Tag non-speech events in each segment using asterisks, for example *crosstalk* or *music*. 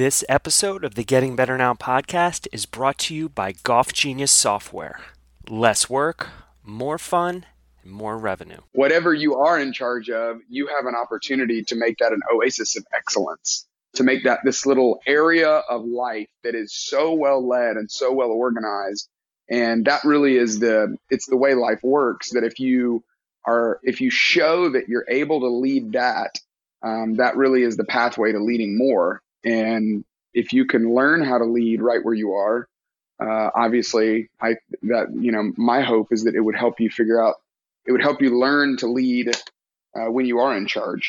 This episode of the Getting Better Now podcast is brought to you by Golf Genius Software. Less work, more fun, more revenue. Whatever you are in charge of, you have an opportunity to make that an oasis of excellence, to make that this little area of life that is so well led and so well organized. And that really is the it's the way life works that if you are if you show that you're able to lead that, um, that really is the pathway to leading more and if you can learn how to lead right where you are, uh, obviously, I that you know my hope is that it would help you figure out, it would help you learn to lead uh, when you are in charge.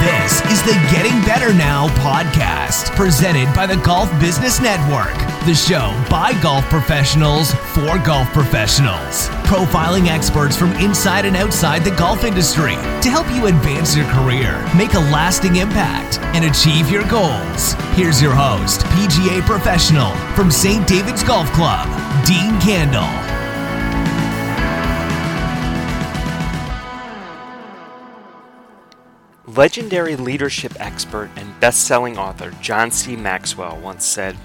This is the Getting Better Now podcast, presented by the Golf Business Network. The show by golf professionals for golf professionals, profiling experts from inside and outside the golf industry to help you advance your career, make a lasting impact, and achieve your goals. Here's your host, PGA professional from St. David's Golf Club, Dean Kandle. Legendary leadership expert and best selling author John C. Maxwell once said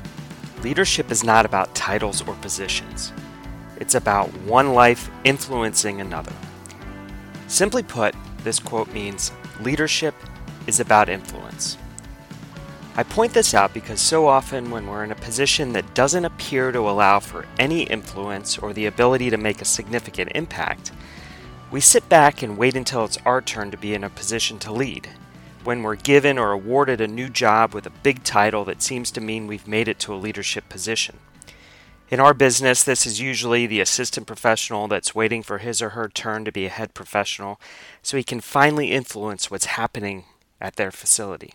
Leadership is not about titles or positions, it's about one life influencing another. Simply put, this quote means leadership is about influence. I point this out because so often when we're in a position that doesn't appear to allow for any influence or the ability to make a significant impact, we sit back and wait until it's our turn to be in a position to lead. When we're given or awarded a new job with a big title that seems to mean we've made it to a leadership position. In our business, this is usually the assistant professional that's waiting for his or her turn to be a head professional so he can finally influence what's happening at their facility.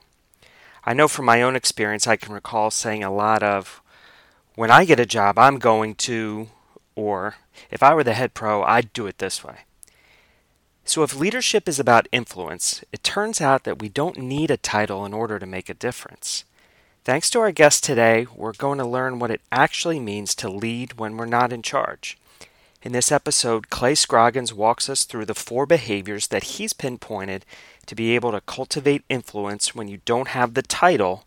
I know from my own experience, I can recall saying a lot of, when I get a job, I'm going to, or if I were the head pro, I'd do it this way. So, if leadership is about influence, it turns out that we don't need a title in order to make a difference. Thanks to our guest today, we're going to learn what it actually means to lead when we're not in charge. In this episode, Clay Scroggins walks us through the four behaviors that he's pinpointed to be able to cultivate influence when you don't have the title,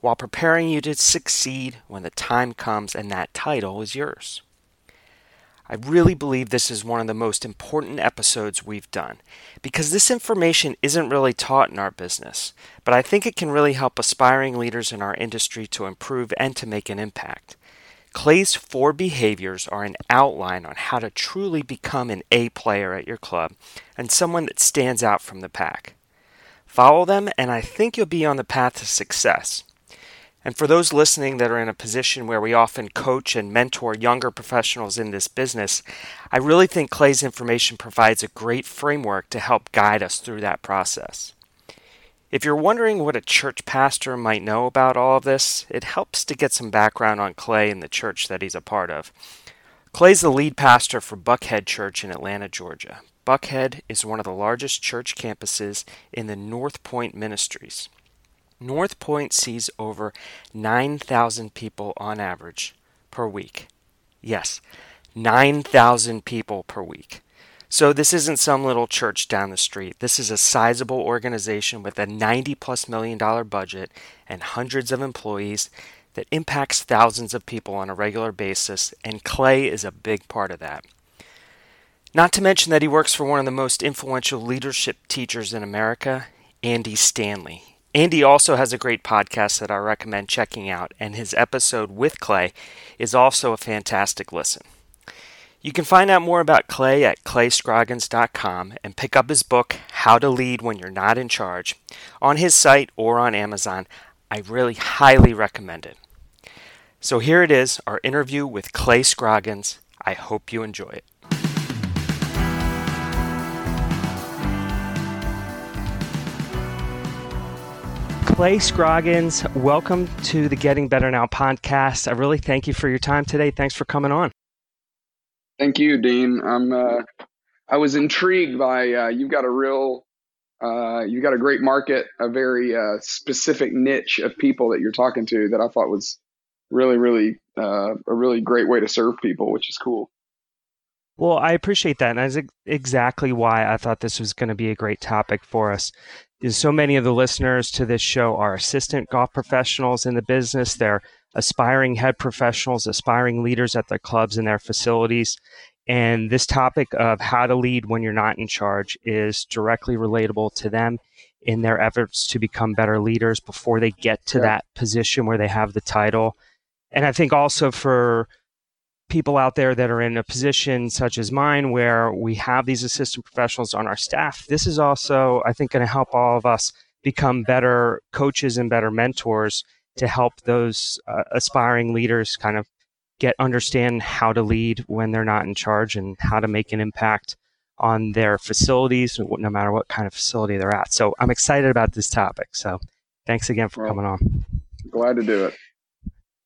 while preparing you to succeed when the time comes and that title is yours. I really believe this is one of the most important episodes we've done because this information isn't really taught in our business, but I think it can really help aspiring leaders in our industry to improve and to make an impact. Clay's four behaviors are an outline on how to truly become an A player at your club and someone that stands out from the pack. Follow them, and I think you'll be on the path to success. And for those listening that are in a position where we often coach and mentor younger professionals in this business, I really think Clay's information provides a great framework to help guide us through that process. If you're wondering what a church pastor might know about all of this, it helps to get some background on Clay and the church that he's a part of. Clay's the lead pastor for Buckhead Church in Atlanta, Georgia. Buckhead is one of the largest church campuses in the North Point Ministries. North Point sees over 9,000 people on average per week. Yes, 9,000 people per week. So this isn't some little church down the street. This is a sizable organization with a 90 plus million dollar budget and hundreds of employees that impacts thousands of people on a regular basis, and Clay is a big part of that. Not to mention that he works for one of the most influential leadership teachers in America, Andy Stanley. Andy also has a great podcast that I recommend checking out, and his episode with Clay is also a fantastic listen. You can find out more about Clay at clayscroggins.com and pick up his book, How to Lead When You're Not in Charge, on his site or on Amazon. I really highly recommend it. So here it is, our interview with Clay Scroggins. I hope you enjoy it. Clay Scroggins, welcome to the Getting Better Now podcast. I really thank you for your time today. Thanks for coming on. Thank you, Dean. I'm. Uh, I was intrigued by uh, you've got a real, uh, you've got a great market, a very uh, specific niche of people that you're talking to that I thought was really, really uh, a really great way to serve people, which is cool. Well, I appreciate that. And that's exactly why I thought this was going to be a great topic for us. Is so many of the listeners to this show are assistant golf professionals in the business. They're aspiring head professionals, aspiring leaders at their clubs and their facilities. And this topic of how to lead when you're not in charge is directly relatable to them in their efforts to become better leaders before they get to yeah. that position where they have the title. And I think also for people out there that are in a position such as mine where we have these assistant professionals on our staff, this is also, I think, going to help all of us become better coaches and better mentors to help those uh, aspiring leaders kind of get understand how to lead when they're not in charge and how to make an impact on their facilities no matter what kind of facility they're at. So i'm excited about this topic. So thanks again for well, coming on. glad to do it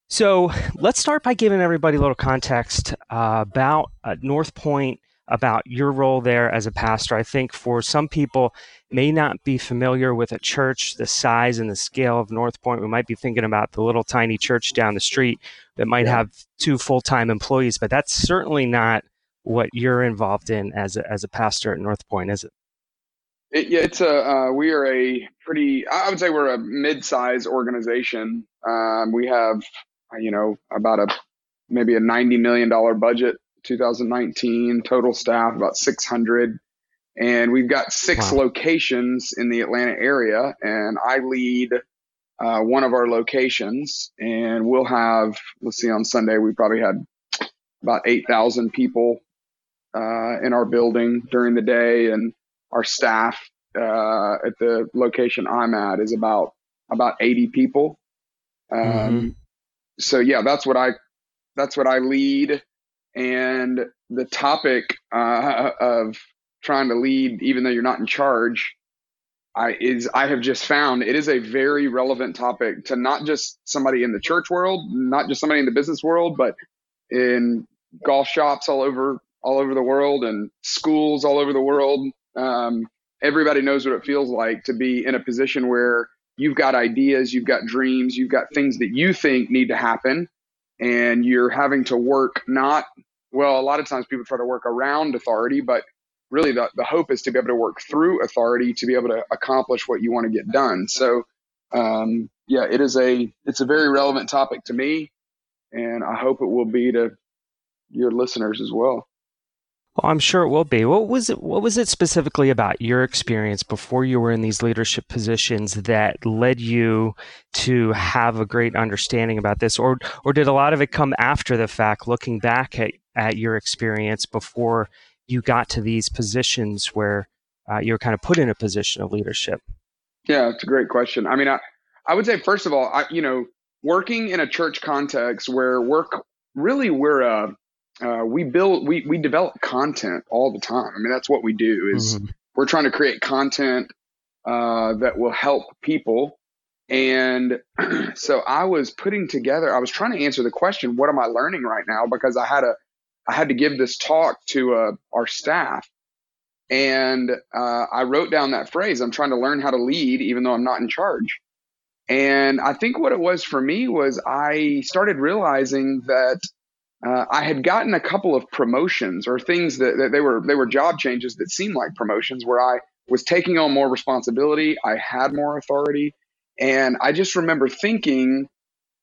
so let's start by giving everybody a little context uh, about uh, North Point, about your role there as a pastor. I think for some people may not be familiar with a church the size and the scale of North Point. We might be thinking about the little tiny church down the street that might yeah. have two full time employees, but that's certainly not what you're involved in as a, as a pastor at North Point, is it? It, yeah, it's a uh, we are a pretty. I would say we're a mid-size organization. Um, we have you know, about a maybe a $90 million budget 2019 total staff about 600 and we've got six wow. locations in the atlanta area and i lead uh, one of our locations. And we'll have let's see on sunday we probably had about 8000 people uh, in our building during the day. And our staff uh, at the location i'm at is about about 80 people. Um, mm-hmm so yeah, that's what I that's what I lead, and the topic uh, of trying to lead, even though you're not in charge, I is I have just found it is a very relevant topic to not just somebody in the church world, not just somebody in the business world, but in golf shops all over all over the world and schools all over the world. Um, everybody knows what it feels like to be in a position where you've got ideas, you've got dreams, you've got things that you think need to happen, and you're having to work not well. A lot of times people try to work around authority, but really the, the hope is to be able to work through authority to be able to accomplish what you want to get done. So, um, yeah, it is a it's a very relevant topic to me, and I hope it will be to your listeners as well. Well, I'm sure it will be. What was it? What was it specifically about your experience before you were in these leadership positions that led you to have a great understanding about this, or or did a lot of it come after the fact, looking back at at your experience before you got to these positions where uh, you're kind of put in a position of leadership? Yeah, it's a great question. I mean, I I would say first of all, I you know, working in a church context where work really we're a uh, we build we we develop content all the time. I mean, that's what we do. Is mm-hmm. we're trying to create content uh, that will help people. And *clears throat* so I was putting together. I was trying to answer the question, "What am I learning right now?" Because I had a I had to give this talk to uh, our staff, and uh, I wrote down that phrase. I'm trying to learn how to lead, even though I'm not in charge. And I think what it was for me was I started realizing that uh, I had gotten a couple of promotions or things that, that, they were they were job changes that seemed like promotions where I was taking on more responsibility, I had more authority, and I just remember thinking,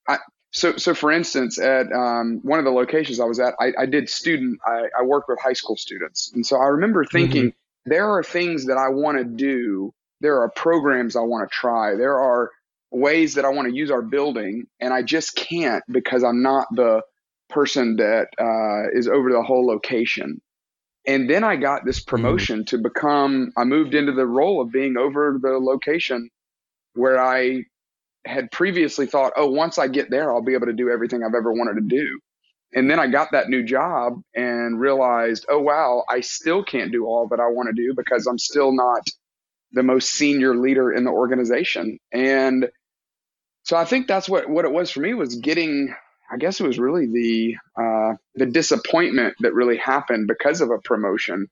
I, so so for instance, at um, one of the locations I was at, I, I did student, I, I, worked with high school students, and so I remember thinking mm-hmm. there are things that I want to do, there are programs I want to try, there are ways that I want to use our building, and I just can't because I'm not the person that uh, is over the whole location. And then I got this mm-hmm. promotion mm-hmm. to become, I moved into the role of being over the location where I had previously thought, oh, once I get there, I'll be able to do everything I've ever wanted to do. And then I got that new job and realized, oh, wow, I still can't do all that I want to do because I'm still not the most senior leader in the organization. And so I think that's what, what it was for me was getting I guess it was really the uh, the disappointment that really happened because of a promotion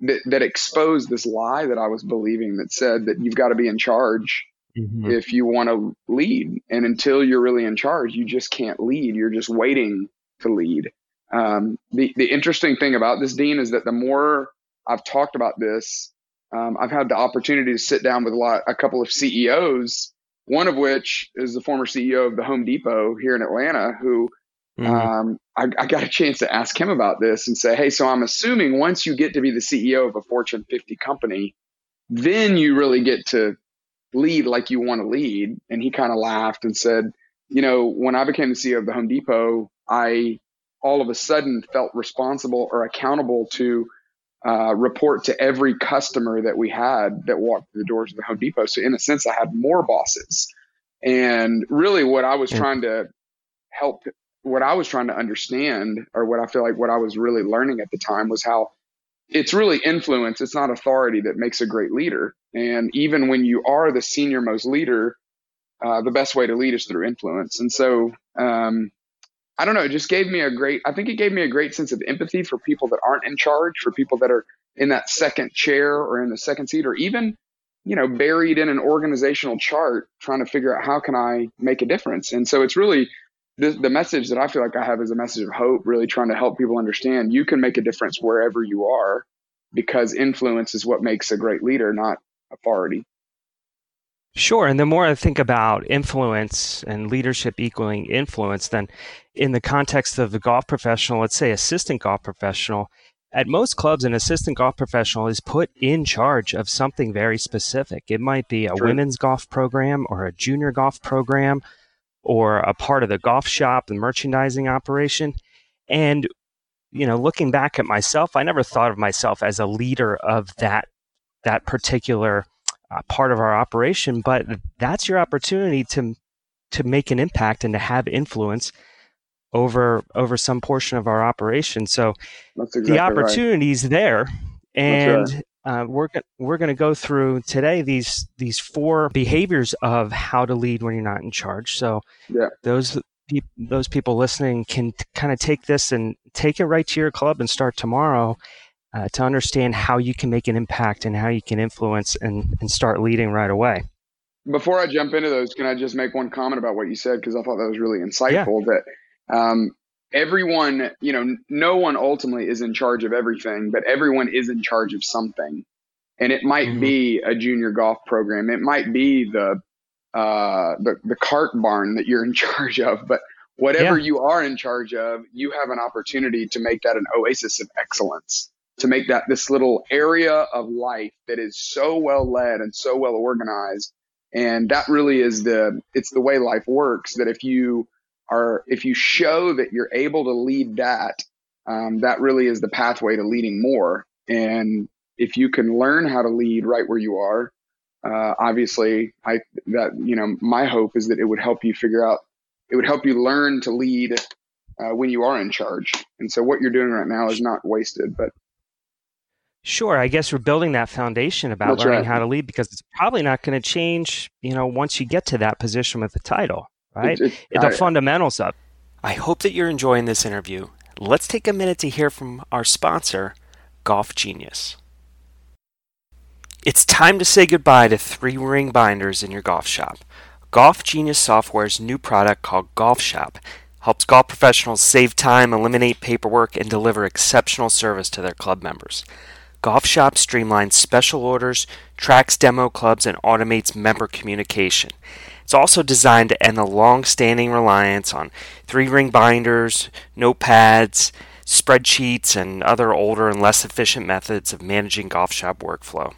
that, that exposed this lie that I was believing that said that you've got to be in charge mm-hmm. if you want to lead, and until you're really in charge, you just can't lead. You're just waiting to lead. um, the the interesting thing about this, Dean, is that the more I've talked about this, um, I've had the opportunity to sit down with a lot, a couple of CEOs. One of which is the former CEO of the Home Depot here in Atlanta, who mm-hmm. um, I, I, got a chance to ask him about this and say, "Hey, so I'm assuming once you get to be the CEO of a Fortune 50 company, then you really get to lead like you want to lead." And he kind of laughed and said, "You know, when I became the CEO of the Home Depot, I all of a sudden felt responsible or accountable to uh, report to every customer that we had that walked through the doors of the Home Depot. So in a sense, I had more bosses. And really, what I was trying to help, what I was trying to understand, or what I feel like what I was really learning at the time was how it's really influence. It's not authority that makes a great leader. And even when you are the senior most leader, uh, the best way to lead is through influence. And so, um, I don't know, it just gave me a great, I think it gave me a great sense of empathy for people that aren't in charge, for people that are in that second chair or in the second seat, or even, you know, buried in an organizational chart trying to figure out how can I make a difference. And so it's really the, the message that I feel like I have is a message of hope, really trying to help people understand you can make a difference wherever you are because influence is what makes a great leader, not authority. Sure. And the more I think about influence and leadership equaling influence, then in the context of the golf professional, let's say assistant golf professional, at most clubs, an assistant golf professional is put in charge of something very specific. It might be a True. women's golf program or a junior golf program or a part of the golf shop, the merchandising operation. And, you know, looking back at myself, I never thought of myself as a leader of that that particular uh, part of our operation, but that's your opportunity to to make an impact and to have influence over over some portion of our operation. So exactly the opportunities right. there, and right. uh, we're we're going to go through today these these four behaviors of how to lead when you're not in charge. So yeah. those those people listening can kind of take this and take it right to your club and start tomorrow uh, to understand how you can make an impact and how you can influence and, and start leading right away. Before I jump into those, can I just make one comment about what you said? Because I thought that was really insightful. Yeah. That um, everyone, you know, no one ultimately is in charge of everything, but everyone is in charge of something. And it might mm-hmm. be a junior golf program. It might be the uh, the the cart barn that you're in *laughs* charge of, but whatever yeah. you are in charge of, you have an opportunity to make that an oasis of excellence to make that this little area of life that is so well led and so well organized. And that really is the, it's the way life works that if you are, if you show that you're able to lead that, um, that really is the pathway to leading more. And if you can learn how to lead right where you are, uh, obviously I, that, you know, my hope is that it would help you figure out, it would help you learn to lead uh, when you are in charge. And so what you're doing right now is not wasted, but Sure, I guess we're building that foundation about That's learning right. how to lead because it's probably not going to change, you know, once you get to that position with the title, right? It, it, the I, fundamentals of. I hope that you're enjoying this interview. Let's take a minute to hear from our sponsor, Golf Genius. It's time to say goodbye to three ring binders in your golf shop. Golf Genius Software's new product called Golf Shop helps golf professionals save time, eliminate paperwork, and deliver exceptional service to their club members. Golf Shop streamlines special orders, tracks demo clubs, and automates member communication. It's also designed to end the long standing reliance on three ring binders, notepads, spreadsheets, and other older and less efficient methods of managing golf shop workflow.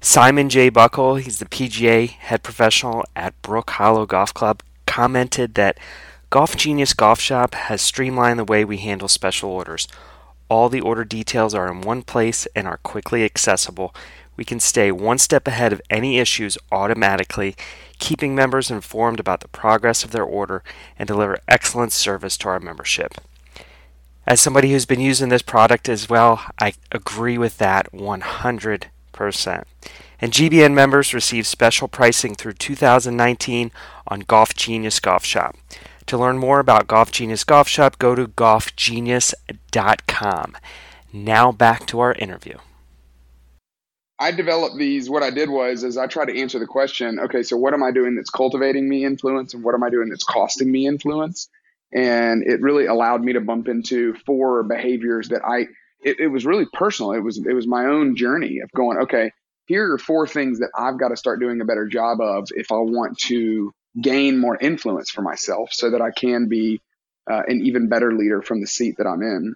Simon J. Buckle, he's the PGA head professional at Brook Hollow Golf Club, commented that Golf Genius Golf Shop has streamlined the way we handle special orders all the order details are in one place and are quickly accessible. We can stay one step ahead of any issues automatically, keeping members informed about the progress of their order and deliver excellent service to our membership. As somebody who's been using this product as well, I agree with that 100%. And GBN members receive special pricing through 2019 on Golf Genius Golf Shop. To learn more about Golf Genius Golf Shop, go to golfgenius.com. Now back to our interview. I developed these. What I did was, is I tried to answer the question. Okay, so what am I doing that's cultivating me influence, and what am I doing that's costing me influence? And it really allowed me to bump into four behaviors that I, it, it was really personal. It was, it was my own journey of going, okay, here are four things that I've got to start doing a better job of if I want to gain more influence for myself so that I can be uh, an even better leader from the seat that I'm in.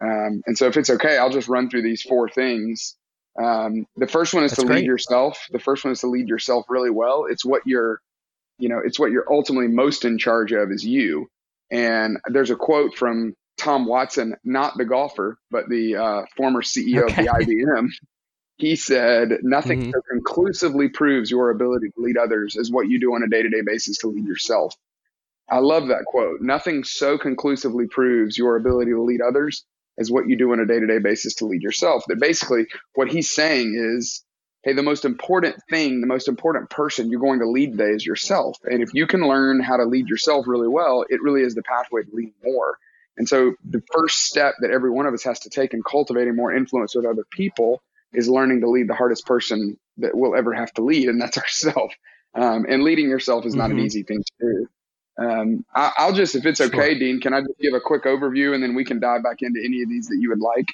Um, and so if it's okay, I'll just run through these four things. Um, the first one is That's to great. lead yourself. The first one is to lead yourself really well. It's what you're, you know, it's what you're ultimately most in charge of is you. And there's a quote from Tom Watson, not the golfer, but the uh, former CEO okay. of the IBM. *laughs* He said, Nothing mm-hmm. so conclusively proves your ability to lead others as what you do on a day to day basis to lead yourself. I love that quote. Nothing so conclusively proves your ability to lead others as what you do on a day to day basis to lead yourself. That basically what he's saying is, hey, the most important thing, the most important person you're going to lead today is yourself. And if you can learn how to lead yourself really well, it really is the pathway to lead more. And so the first step that every one of us has to take in cultivating more influence with other people is learning to lead the hardest person that we'll ever have to lead, and that's *laughs* ourselves. Um, and leading yourself is not mm-hmm. an easy thing to do. Um, I, will just, if it's okay, sure. Dean, can I just give a quick overview and then we can dive back into any of these that you would like?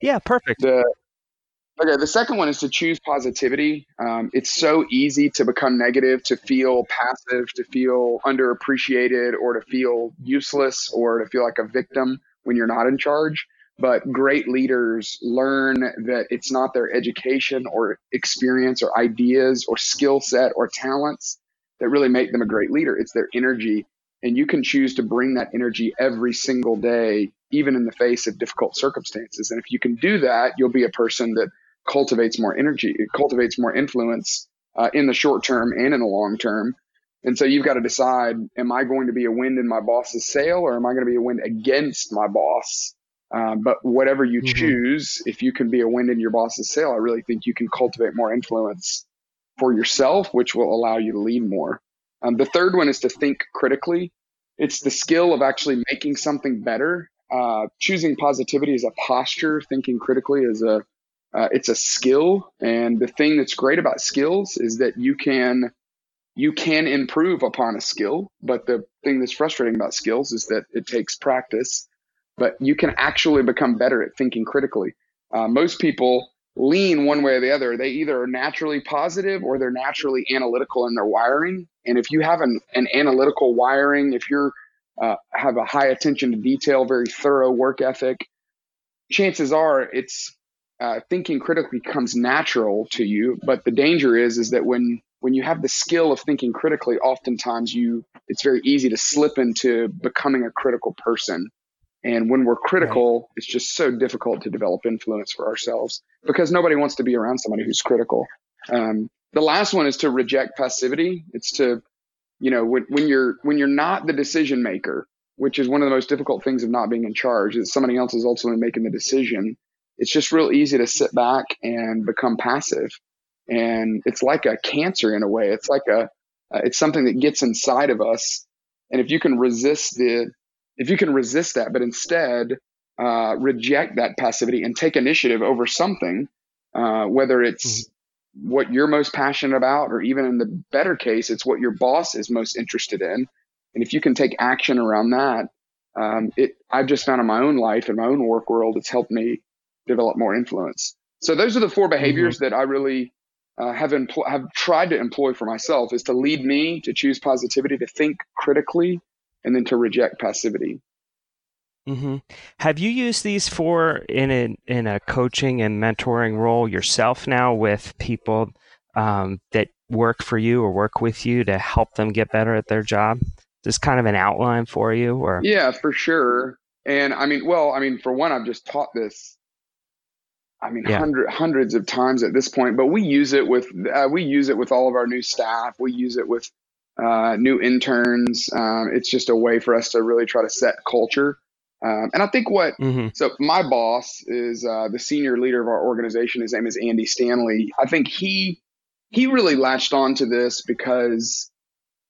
Yeah, perfect. The, okay, the second one is to choose positivity. Um, it's so easy to become negative, to feel passive, to feel underappreciated, or to feel useless, or to feel like a victim when you're not in charge. But great leaders learn that it's not their education or experience or ideas or skill set or talents that really make them a great leader. It's their energy. And you can choose to bring that energy every single day, even in the face of difficult circumstances. And if you can do that, you'll be a person that cultivates more energy, it cultivates more influence uh, in the short term and in the long term. And so you've got to decide, am I going to be a wind in my boss's sail or am I going to be a wind against my boss? Um, but whatever you mm-hmm. choose, if you can be a wind in your boss's sail, I really think you can cultivate more influence for yourself, which will allow you to lead more. Um, the third one is to think critically. It's the skill of actually making something better. Uh, choosing positivity is a posture. Thinking critically is a uh, it's a skill. And the thing that's great about skills is that you can you can improve upon a skill. But the thing that's frustrating about skills is that it takes practice. But you can actually become better at thinking critically. Uh, most people lean one way or the other. They either are naturally positive or they're naturally analytical in their wiring. And if you have an, an analytical wiring, if you're uh, have a high attention to detail, very thorough work ethic, chances are it's uh, thinking critically comes natural to you. But the danger is is that when when you have the skill of thinking critically, oftentimes you it's very easy to slip into becoming a critical person and when we're critical, right. it's just so difficult to develop influence for ourselves because nobody wants to be around somebody who's critical. Um, the last one is to reject passivity. It's to, you know, when, when you're when you're not the decision maker, which is one of the most difficult things of not being in charge, is somebody else is ultimately making the decision. It's just real easy to sit back and become passive, and it's like a cancer in a way. It's like a, uh, it's something that gets inside of us, and if you can resist the if you can resist that, but instead uh, reject that passivity and take initiative over something, uh, whether it's mm-hmm. what you're most passionate about, or even in the better case, it's what your boss is most interested in. And if you can take action around that, um, it I've just found in my own life in my own work world, it's helped me develop more influence. So those are the four behaviors mm-hmm. that I really uh, have empl- have tried to employ for myself: is to lead me to choose positivity, to think critically, and then to reject passivity. Mm-hmm. Have you used these for in a in a coaching and mentoring role yourself now with people um, that work for you or work with you to help them get better at their job? Just kind of an outline for you, or yeah, for sure. And I mean, well, I mean, for one, I've just taught this. I mean, yeah. hundred, hundreds of times at this point, but we use it with uh, we use it with all of our new staff. We use it with uh, new interns. Um, it's just a way for us to really try to set culture. Um, and I think what, mm-hmm. so my boss is uh, the senior leader of our organization. His name is Andy Stanley. I think he, he really latched on to this because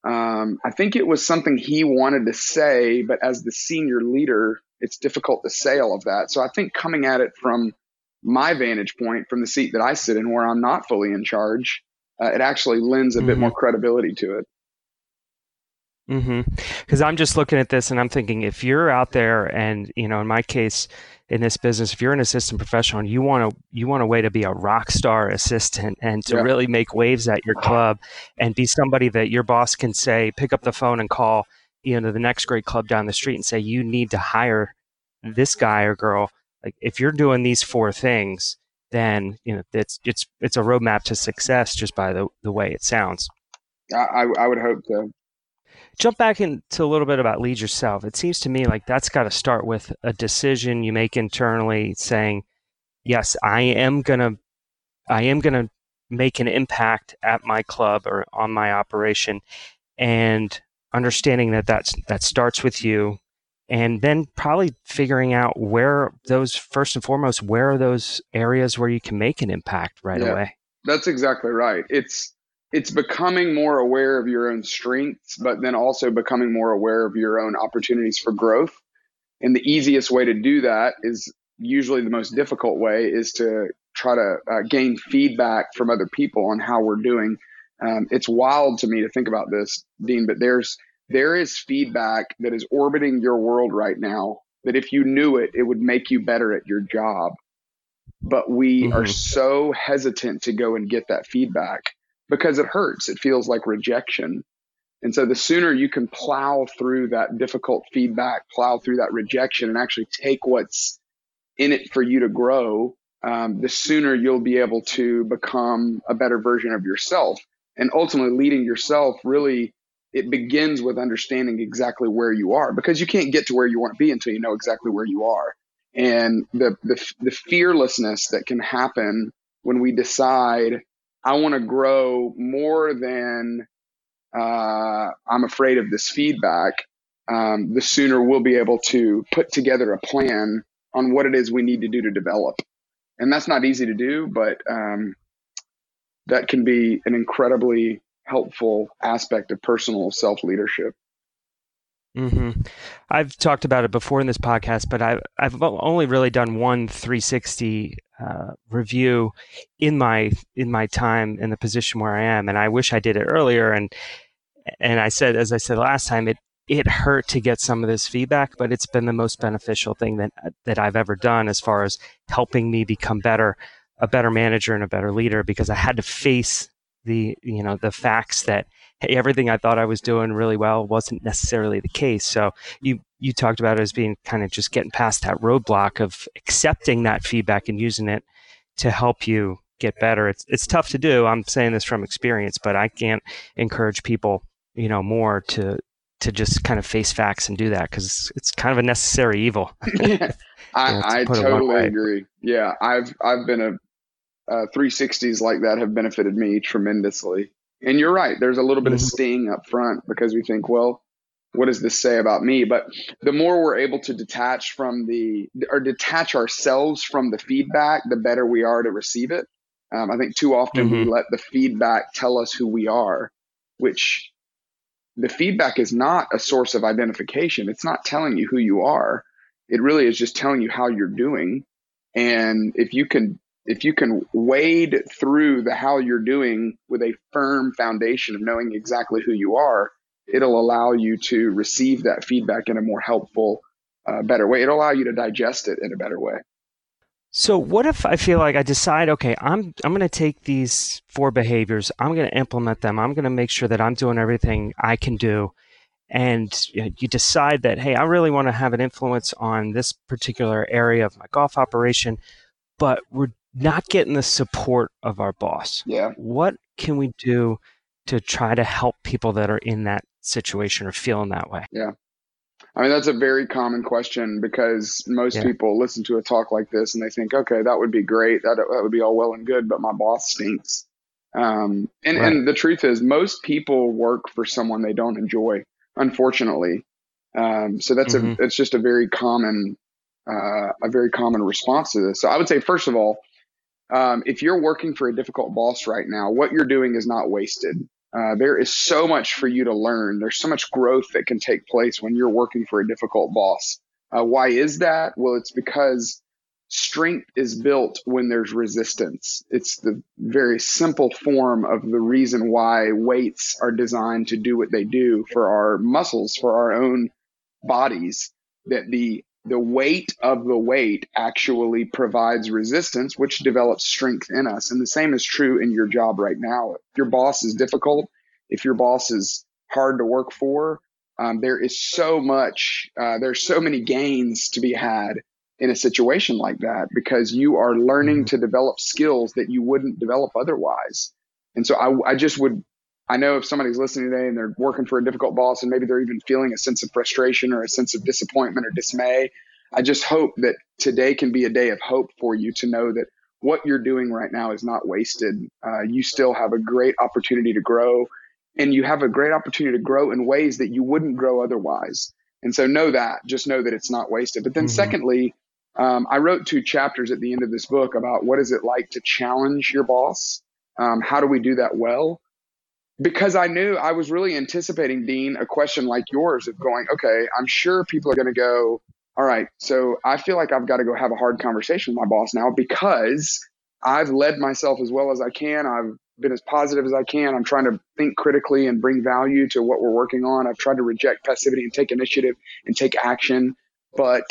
um, I think it was something he wanted to say, but as the senior leader, it's difficult to say all of that. So I think coming at it from my vantage point, from the seat that I sit in, where I'm not fully in charge, uh, it actually lends a mm-hmm. bit more credibility to it. Mm-hmm. Because I'm just looking at this and I'm thinking, if you're out there, and you know, in my case, in this business, if you're an assistant professional and you want to, you want a way to be a rock star assistant and to yeah. really make waves at your club, and be somebody that your boss can say, pick up the phone and call, you know, the next great club down the street and say, you need to hire this guy or girl. Like, if you're doing these four things, then you know it's it's it's a roadmap to success just by the the way it sounds. I, I would hope so jump back into a little bit about lead yourself. It seems to me like that's got to start with a decision you make internally saying, yes, I am going to I am going to make an impact at my club or on my operation and understanding that that's, that starts with you and then probably figuring out where those first and foremost where are those areas where you can make an impact right yeah, away? That's exactly right. It's it's becoming more aware of your own strengths, but then also becoming more aware of your own opportunities for growth. And the easiest way to do that is usually the most difficult way is to try to uh, gain feedback from other people on how we're doing. Um, it's wild to me to think about this, Dean, but there's there is feedback that is orbiting your world right now that if you knew it, it would make you better at your job. But we mm-hmm. are so hesitant to go and get that feedback because it hurts. It feels like rejection. And so the sooner you can plow through that difficult feedback, plow through that rejection, and actually take what's in it for you to grow, um, the sooner you'll be able to become a better version of yourself. And ultimately, leading yourself really it begins with understanding exactly where you are because you can't get to where you want to be until you know exactly where you are. And the the, the fearlessness that can happen when we decide I want to grow more than uh, I'm afraid of this feedback, um, the sooner we'll be able to put together a plan on what it is we need to do to develop. And that's not easy to do, but um, that can be an incredibly helpful aspect of personal self leadership. Mm-hmm. I've talked about it before in this podcast, but I've I've only really done one 360 uh, review in my in my time in the position where I am, and I wish I did it earlier. And and I said, as I said last time, it it hurt to get some of this feedback, but it's been the most beneficial thing that that I've ever done as far as helping me become better, a better manager and a better leader, because I had to face the you know the facts that hey, everything I thought I was doing really well wasn't necessarily the case. So you you talked about it as being kind of just getting past that roadblock of accepting that feedback and using it to help you get better. It's it's tough to do. I'm saying this from experience, but I can't encourage people, you know, more to to just kind of face facts and do that because it's, it's kind of a necessary evil. *laughs* yeah, I, I totally agree. Yeah, I've I've been a uh, 360s like that have benefited me tremendously. And you're right. There's a little bit of mm-hmm. sting up front because we think, well, what does this say about me? But the more we're able to detach from the or detach ourselves from the feedback, the better we are to receive it. Um, I think too often mm-hmm. we let the feedback tell us who we are, which the feedback is not a source of identification. It's not telling you who you are. It really is just telling you how you're doing. And if you can if you can wade through the how you're doing with a firm foundation of knowing exactly who you are, it'll allow you to receive that feedback in a more helpful, uh, better way. It'll allow you to digest it in a better way. So what if I feel like I decide, okay, I'm I'm going to take these four behaviors, I'm going to implement them, I'm going to make sure that I'm doing everything I can do, and you decide that, hey, I really want to have an influence on this particular area of my golf operation, but we're not getting the support of our boss. Yeah. What can we do to try to help people that are in that situation or feeling that way? Yeah. I mean, that's a very common question because most yeah. people listen to a talk like this and they think, okay, that would be great. That, that would be all well and good, but my boss stinks. Um, and, right. and the truth is, most people work for someone they don't enjoy, unfortunately. Um, so that's mm-hmm. a, it's just a very common, uh, a very common response to this. So I would say, first of all, um, if you're working for a difficult boss right now, what you're doing is not wasted. Uh, there is so much for you to learn. There's so much growth that can take place when you're working for a difficult boss. Uh, why is that? Well, it's because strength is built when there's resistance. It's the very simple form of the reason why weights are designed to do what they do for our muscles, for our own bodies, that the the weight of the weight actually provides resistance, which develops strength in us. And the same is true in your job right now. If your boss is difficult, if your boss is hard to work for, um, there is so much, uh, there's so many gains to be had in a situation like that because you are learning mm-hmm. to develop skills that you wouldn't develop otherwise. And so I, I just would, I know if somebody's listening today and they're working for a difficult boss and maybe they're even feeling a sense of frustration or a sense of disappointment or dismay, I just hope that today can be a day of hope for you to know that what you're doing right now is not wasted. Uh, you still have a great opportunity to grow and you have a great opportunity to grow in ways that you wouldn't grow otherwise. And so know that, just know that it's not wasted. But then, mm-hmm. secondly, um, I wrote two chapters at the end of this book about what is it like to challenge your boss? Um, how do we do that well? Because I knew I was really anticipating, Dean, a question like yours of going, okay, I'm sure people are going to go, all right, so I feel like I've got to go have a hard conversation with my boss now because I've led myself as well as I can. I've been as positive as I can. I'm trying to think critically and bring value to what we're working on. I've tried to reject passivity and take initiative and take action. But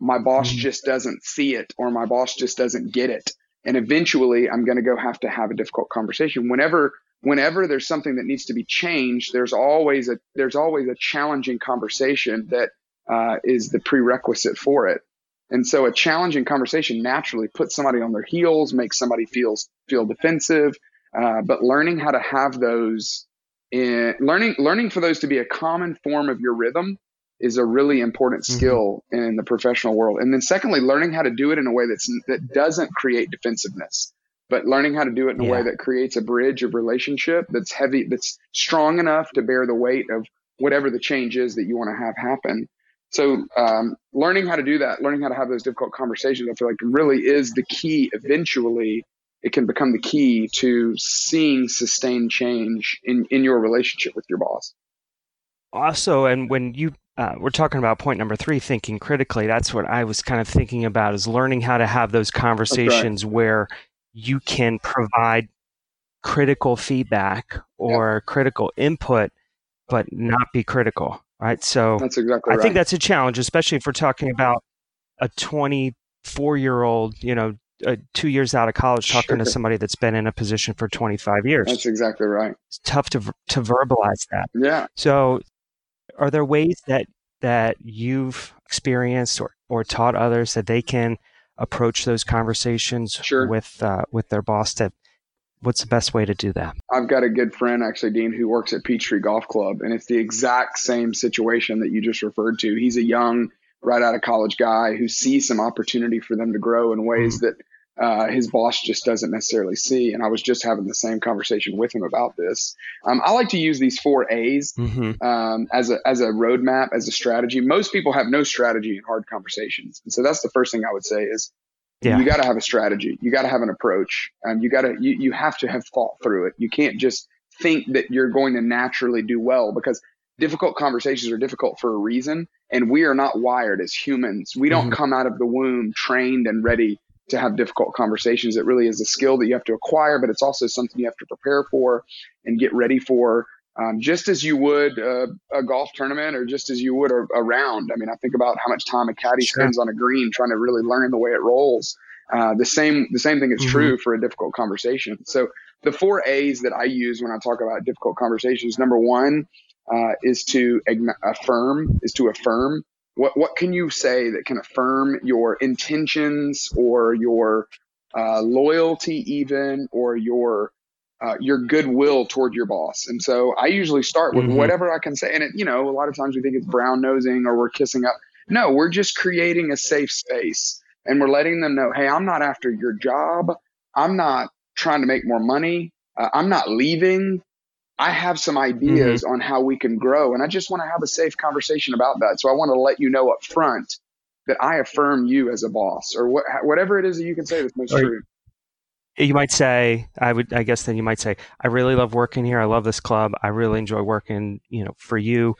my boss mm-hmm. just doesn't see it or my boss just doesn't get it. And eventually I'm going to go have to have a difficult conversation. Whenever, whenever there's something that needs to be changed, there's always a, there's always a challenging conversation that uh, is the prerequisite for it. And so a challenging conversation naturally puts somebody on their heels, makes somebody feel, feel defensive. Uh, but learning how to have those in learning, learning for those to be a common form of your rhythm is a really important mm-hmm. skill mm-hmm. in the professional world. And then secondly, learning how to do it in a way that's that doesn't create defensiveness, but learning how to do it in a yeah. way that creates a bridge of relationship that's heavy, that's strong enough to bear the weight of whatever the change is that you want to have happen. So, um, learning how to do that, learning how to have those difficult conversations, I feel like really is the key. Eventually, it can become the key to seeing sustained change in in your relationship with your boss. Also, and when you uh, we're talking about point number three, thinking critically. That's what I was kind of thinking about is learning how to have those conversations right. where you can provide critical feedback or critical input, but not be critical. Right. So that's exactly I right. think that's a challenge, especially if we're talking about a 24 year old, you know, uh, two years out of college talking sure. to somebody that's been in a position for 25 years. That's exactly right. It's tough to to verbalize that. Yeah. So are there ways that that you've experienced or, or taught others that they can approach those conversations sure. with uh, with their boss that what's the best way to do that i've got a good friend actually dean who works at peachtree golf club and it's the exact same situation that you just referred to he's a young right out of college guy who sees some opportunity for them to grow in ways mm-hmm. that uh, his boss just doesn't necessarily see. And I was just having the same conversation with him about this. Um, I like to use these four A's mm-hmm. um, as a as a roadmap, as a strategy. Most people have no strategy in hard conversations, and so that's the first thing I would say is. Yeah. You got to have a strategy. You got to have an approach. Um, you got to you, you have to have thought through it. You can't just think that you're going to naturally do well because difficult conversations are difficult for a reason and we are not wired as humans we don't mm-hmm. come out of the womb trained and ready to have difficult conversations. It really is a skill that you have to acquire, but it's also something you have to prepare for and get ready for. Um, just as you would uh, a golf tournament or just as you would a, a, round. I mean, I think about how much time a caddy sure. spends on a green trying to really learn the way it rolls. Uh, the same the same thing is mm-hmm. true for a difficult conversation. So the four A's that I use when I talk about difficult conversations, number one uh, is to affirm, is to affirm what what can you say that can affirm your intentions or your uh, loyalty, even or your uh, your goodwill toward your boss? And so I usually start with mm-hmm. whatever I can say. And it, you know, a lot of times we think it's brown nosing or we're kissing up. No, we're just creating a safe space and we're letting them know, hey, I'm not after your job. I'm not trying to make more money. Uh, I'm not leaving. I have some ideas mm-hmm. on how we can grow. And I just want to have a safe conversation about that. So I want to let you know up front that I affirm you as a boss or what, whatever it is that you can say that's most or, true. You might say, I would, I guess then you might say, I really love working here. I love this club. I really enjoy working, you know, for you.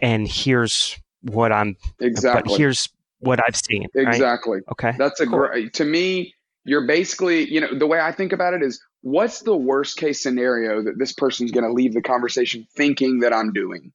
And here's what I'm, exactly. But here's what I've seen. Exactly. Right? Okay. That's a cool. great, to me, you're basically, you know, the way I think about it is what's the worst case scenario that this person's going to leave the conversation thinking that I'm doing?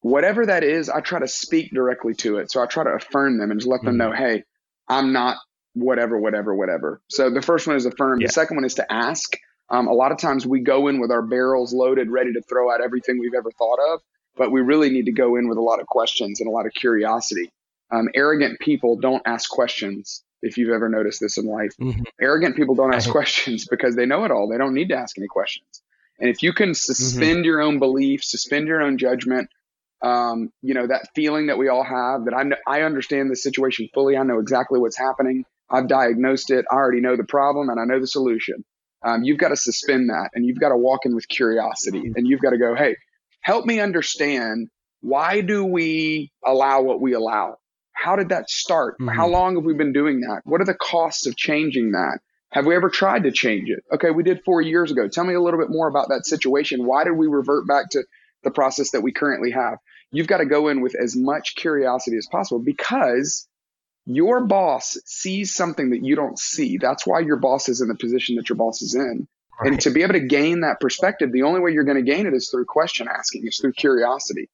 Whatever that is, I try to speak directly to it. So I try to affirm them and just let them know, mm-hmm. hey, I'm not whatever, whatever, whatever. So the first one is affirm. Yeah. The second one is to ask. Um, a lot of times we go in with our barrels loaded, ready to throw out everything we've ever thought of, but we really need to go in with a lot of questions and a lot of curiosity. Um, arrogant people don't ask questions. If you've ever noticed this in life, mm-hmm. arrogant people don't ask questions *laughs* because they know it all. They don't need to ask any questions. And if you can suspend mm-hmm. your own belief, suspend your own judgment, um, you know that feeling that we all have that I'm, I understand the situation fully. I know exactly what's happening. I've diagnosed it. I already know the problem and I know the solution. Um, you've got to suspend that and you've got to walk in with curiosity mm-hmm. and you've got to go, hey, help me understand why do we allow what we allow? How did that start? Mm-hmm. How long have we been doing that? What are the costs of changing that? Have we ever tried to change it? Okay, we did four years ago. Tell me a little bit more about that situation. Why did we revert back to the process that we currently have? You've got to go in with as much curiosity as possible because your boss sees something that you don't see. That's why your boss is in the position that your boss is in. Right. And to be able to gain that perspective, the only way you're going to gain it is through question asking, is through curiosity.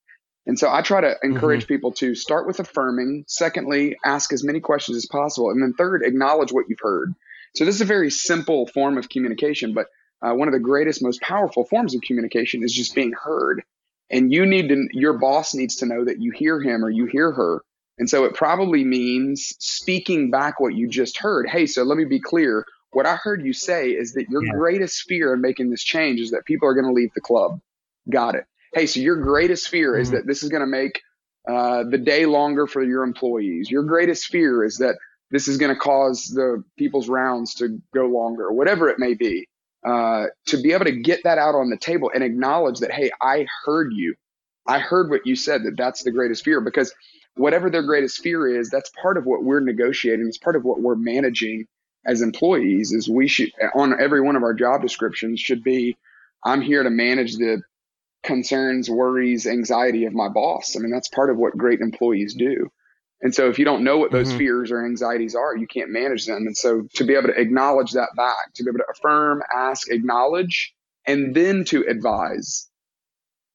And so I try to encourage mm-hmm. people to start with affirming. Secondly, ask as many questions as possible. And then third, acknowledge what you've heard. So this is a very simple form of communication, but uh, one of the greatest, most powerful forms of communication is just being heard. And you need to, your boss needs to know that you hear him or you hear her and so it probably means speaking back what you just heard. Hey, so let me be clear. What I heard you say is that your yeah. greatest fear in making this change is that people are going to leave the club. Got it. Hey, so your greatest fear mm-hmm. is that this is going to make uh, the day longer for your employees. Your greatest fear is that this is going to cause the people's rounds to go longer, whatever it may be. Uh, to be able to get that out on the table and acknowledge that, hey, I heard you. I heard what you said, that that's the greatest fear. Because whatever their greatest fear is, that's part of what we're negotiating. It's part of what we're managing as employees is we should on every one of our job descriptions should be I'm here to manage the concerns, worries, anxiety of my boss. I mean, that's part of what great employees do. And so if you don't know what those mm-hmm. fears or anxieties are, you can't manage them. And so to be able to acknowledge that back, to be able to affirm, ask, acknowledge, and then to advise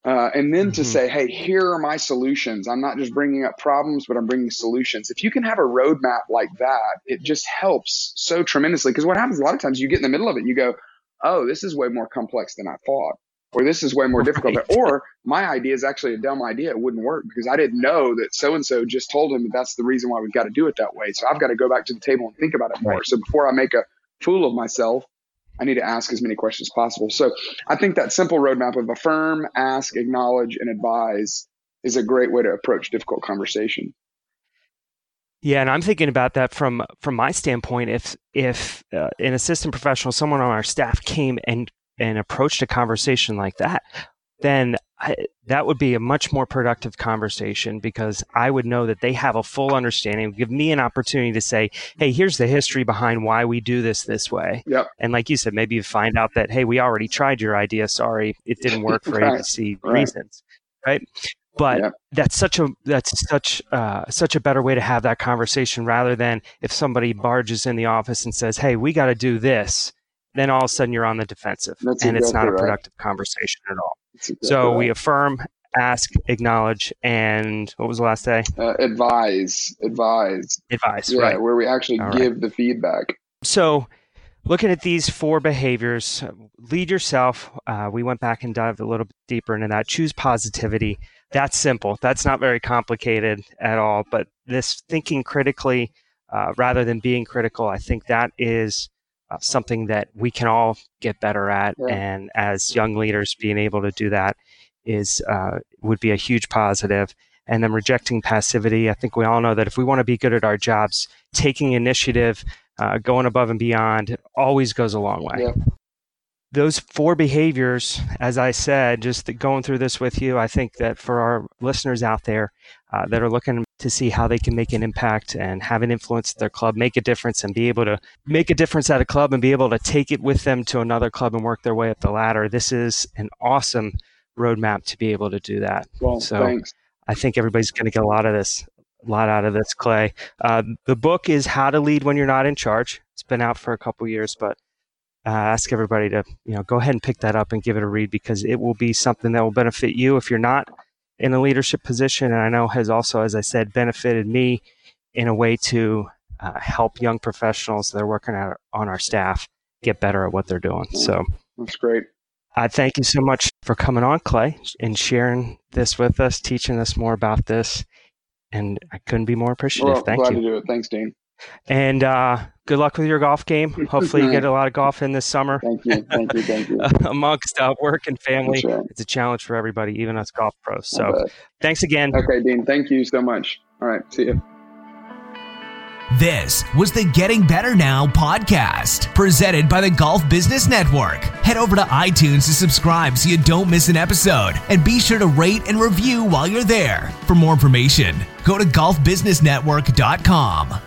uh, and then mm-hmm. to say, hey, here are my solutions. I'm not just bringing up problems, but I'm bringing solutions. If you can have a roadmap like that, it just helps so tremendously. Because what happens a lot of times, you get in the middle of it, you go, oh, this is way more complex than I thought, or this is way more difficult, right. or my idea is actually a dumb idea. It wouldn't work because I didn't know that so and so just told him that that's the reason why we've got to do it that way. So I've got to go back to the table and think about it more. Right. So before I make a fool of myself, I need to ask as many questions as possible. So I think that simple roadmap of affirm, ask, acknowledge, and advise is a great way to approach difficult conversation. Yeah, and I'm thinking about that from from my standpoint. If if uh, an assistant professional, someone on our staff came and and approached a conversation like that, then I, that would be a much more productive conversation because I would know that they have a full understanding, give me an opportunity to say, hey, here's the history behind why we do this this way. Yep. And like you said, maybe you find out that, hey, we already tried your idea. Sorry, it didn't work *laughs* for right. ABC right. reasons. Right. But yep. that's such a that's such uh, such a better way to have that conversation rather than if somebody barges in the office and says, "Hey, we got to do this," then all of a sudden you're on the defensive, that's and exactly it's not a productive right. conversation at all. Exactly so right. we affirm, ask, acknowledge, and what was the last day? Uh, advise, advise, advise. Yeah, right. where we actually All give right. the feedback. So, looking at these four behaviors, lead yourself. Uh, we went back and dived a little bit deeper into that. Choose positivity. That's simple. That's not very complicated at all. But this thinking critically uh, rather than being critical, I think that is uh, something that we can all get better at. Yeah. And as young leaders, being able to do that is uh, would be a huge positive. And then rejecting passivity. I think we all know that if we want to be good at our jobs, taking initiative, uh, going above and beyond, always goes a long way. Yeah those four behaviors, as I said, just going through this with you, I think that for our listeners out there uh, that are looking to see how they can make an impact and have an influence at their club, make a difference, and be able to make a difference at a club and be able to take it with them to another club and work their way up the ladder, this is an awesome roadmap to be able to do that. Well, so thanks. I think everybody's going to get a lot of this a lot out of this, Clay. Uh, the book is How to Lead When You're Not in Charge. It's been out for a couple years, but uh, ask everybody to you know go ahead and pick that up and give it a read because it will be something that will benefit you if you're not in a leadership position, and I know has also, as I said, benefited me in a way to uh, help young professionals that are working on our staff get better at what they're doing. So that's great. I thank you so much for coming on, Clay, and sharing this with us, teaching us more about this. And I couldn't be more appreciative. Well, Thank glad you. to do it. Thanks, Dean. And uh, good luck with your golf game. *laughs* Hopefully, you get a lot of golf in this summer. Thank you. Thank you. Thank you. *laughs* Amongst uh, work and family, Right. it's a challenge for everybody, even us golf pros. So, thanks again. okay, Dean. Thank you so much. All right. See you. This was the Getting Better Now podcast, presented by the Golf Business Network. Head over to iTunes to subscribe so you don't miss an episode, and be sure to rate and review while you're there. For more information, go to golfbusinessnetwork.com.